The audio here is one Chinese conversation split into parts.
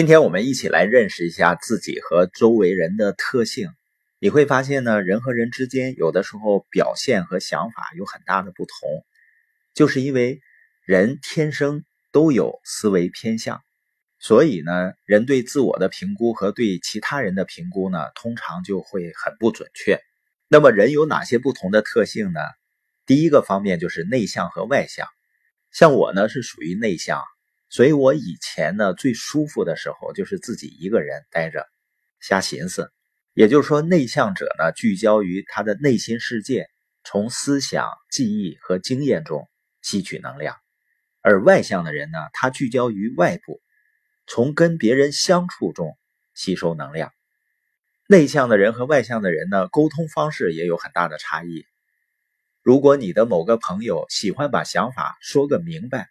今天我们一起来认识一下自己和周围人的特性。你会发现呢，人和人之间有的时候表现和想法有很大的不同，就是因为人天生都有思维偏向，所以呢，人对自我的评估和对其他人的评估呢，通常就会很不准确。那么，人有哪些不同的特性呢？第一个方面就是内向和外向。像我呢，是属于内向。所以我以前呢最舒服的时候就是自己一个人待着，瞎寻思。也就是说，内向者呢聚焦于他的内心世界，从思想、记忆和经验中吸取能量；而外向的人呢，他聚焦于外部，从跟别人相处中吸收能量。内向的人和外向的人呢，沟通方式也有很大的差异。如果你的某个朋友喜欢把想法说个明白，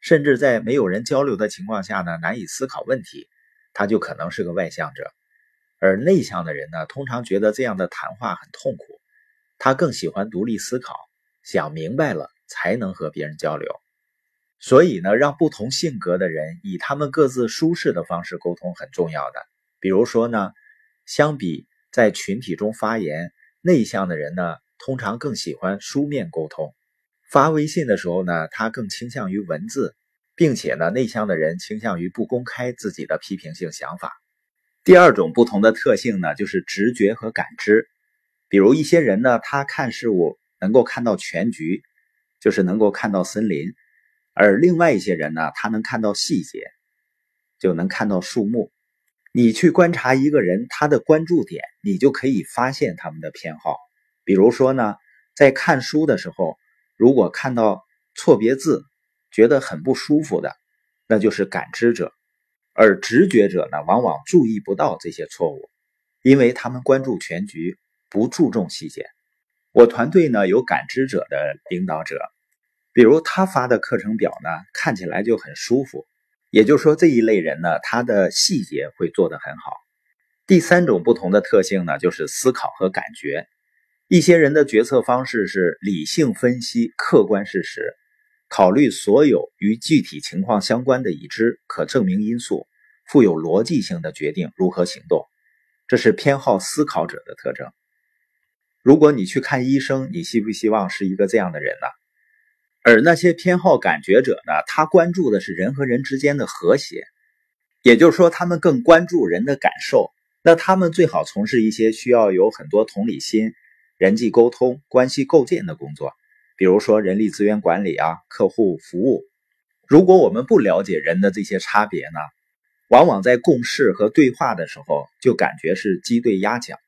甚至在没有人交流的情况下呢，难以思考问题，他就可能是个外向者。而内向的人呢，通常觉得这样的谈话很痛苦，他更喜欢独立思考，想明白了才能和别人交流。所以呢，让不同性格的人以他们各自舒适的方式沟通很重要的。比如说呢，相比在群体中发言，内向的人呢，通常更喜欢书面沟通。发微信的时候呢，他更倾向于文字，并且呢，内向的人倾向于不公开自己的批评性想法。第二种不同的特性呢，就是直觉和感知。比如一些人呢，他看事物能够看到全局，就是能够看到森林；而另外一些人呢，他能看到细节，就能看到树木。你去观察一个人，他的关注点，你就可以发现他们的偏好。比如说呢，在看书的时候。如果看到错别字，觉得很不舒服的，那就是感知者；而直觉者呢，往往注意不到这些错误，因为他们关注全局，不注重细节。我团队呢有感知者的领导者，比如他发的课程表呢，看起来就很舒服。也就是说，这一类人呢，他的细节会做得很好。第三种不同的特性呢，就是思考和感觉。一些人的决策方式是理性分析客观事实，考虑所有与具体情况相关的已知可证明因素，富有逻辑性的决定如何行动，这是偏好思考者的特征。如果你去看医生，你希不希望是一个这样的人呢？而那些偏好感觉者呢？他关注的是人和人之间的和谐，也就是说，他们更关注人的感受。那他们最好从事一些需要有很多同理心。人际沟通、关系构建的工作，比如说人力资源管理啊、客户服务。如果我们不了解人的这些差别呢，往往在共事和对话的时候就感觉是鸡对鸭讲。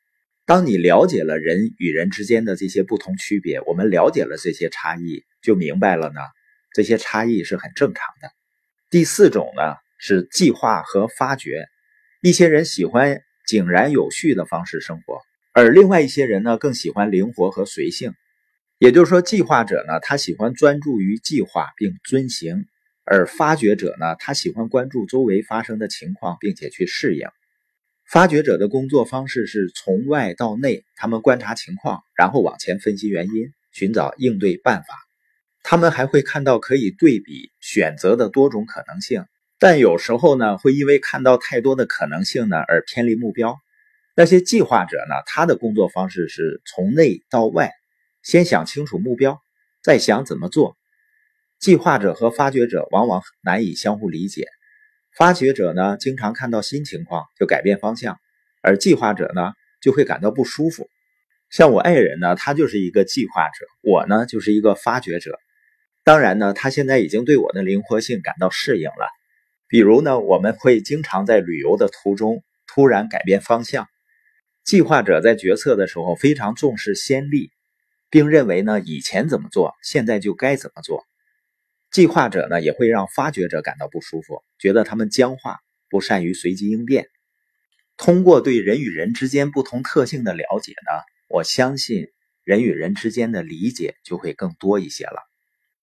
当你了解了人与人之间的这些不同区别，我们了解了这些差异，就明白了呢，这些差异是很正常的。第四种呢是计划和发掘，一些人喜欢井然有序的方式生活。而另外一些人呢，更喜欢灵活和随性，也就是说，计划者呢，他喜欢专注于计划并遵行；而发掘者呢，他喜欢关注周围发生的情况，并且去适应。发掘者的工作方式是从外到内，他们观察情况，然后往前分析原因，寻找应对办法。他们还会看到可以对比选择的多种可能性，但有时候呢，会因为看到太多的可能性呢，而偏离目标。那些计划者呢？他的工作方式是从内到外，先想清楚目标，再想怎么做。计划者和发掘者往往难以相互理解。发掘者呢，经常看到新情况就改变方向，而计划者呢，就会感到不舒服。像我爱人呢，他就是一个计划者，我呢就是一个发掘者。当然呢，他现在已经对我的灵活性感到适应了。比如呢，我们会经常在旅游的途中突然改变方向。计划者在决策的时候非常重视先例，并认为呢以前怎么做，现在就该怎么做。计划者呢也会让发掘者感到不舒服，觉得他们僵化，不善于随机应变。通过对人与人之间不同特性的了解呢，我相信人与人之间的理解就会更多一些了。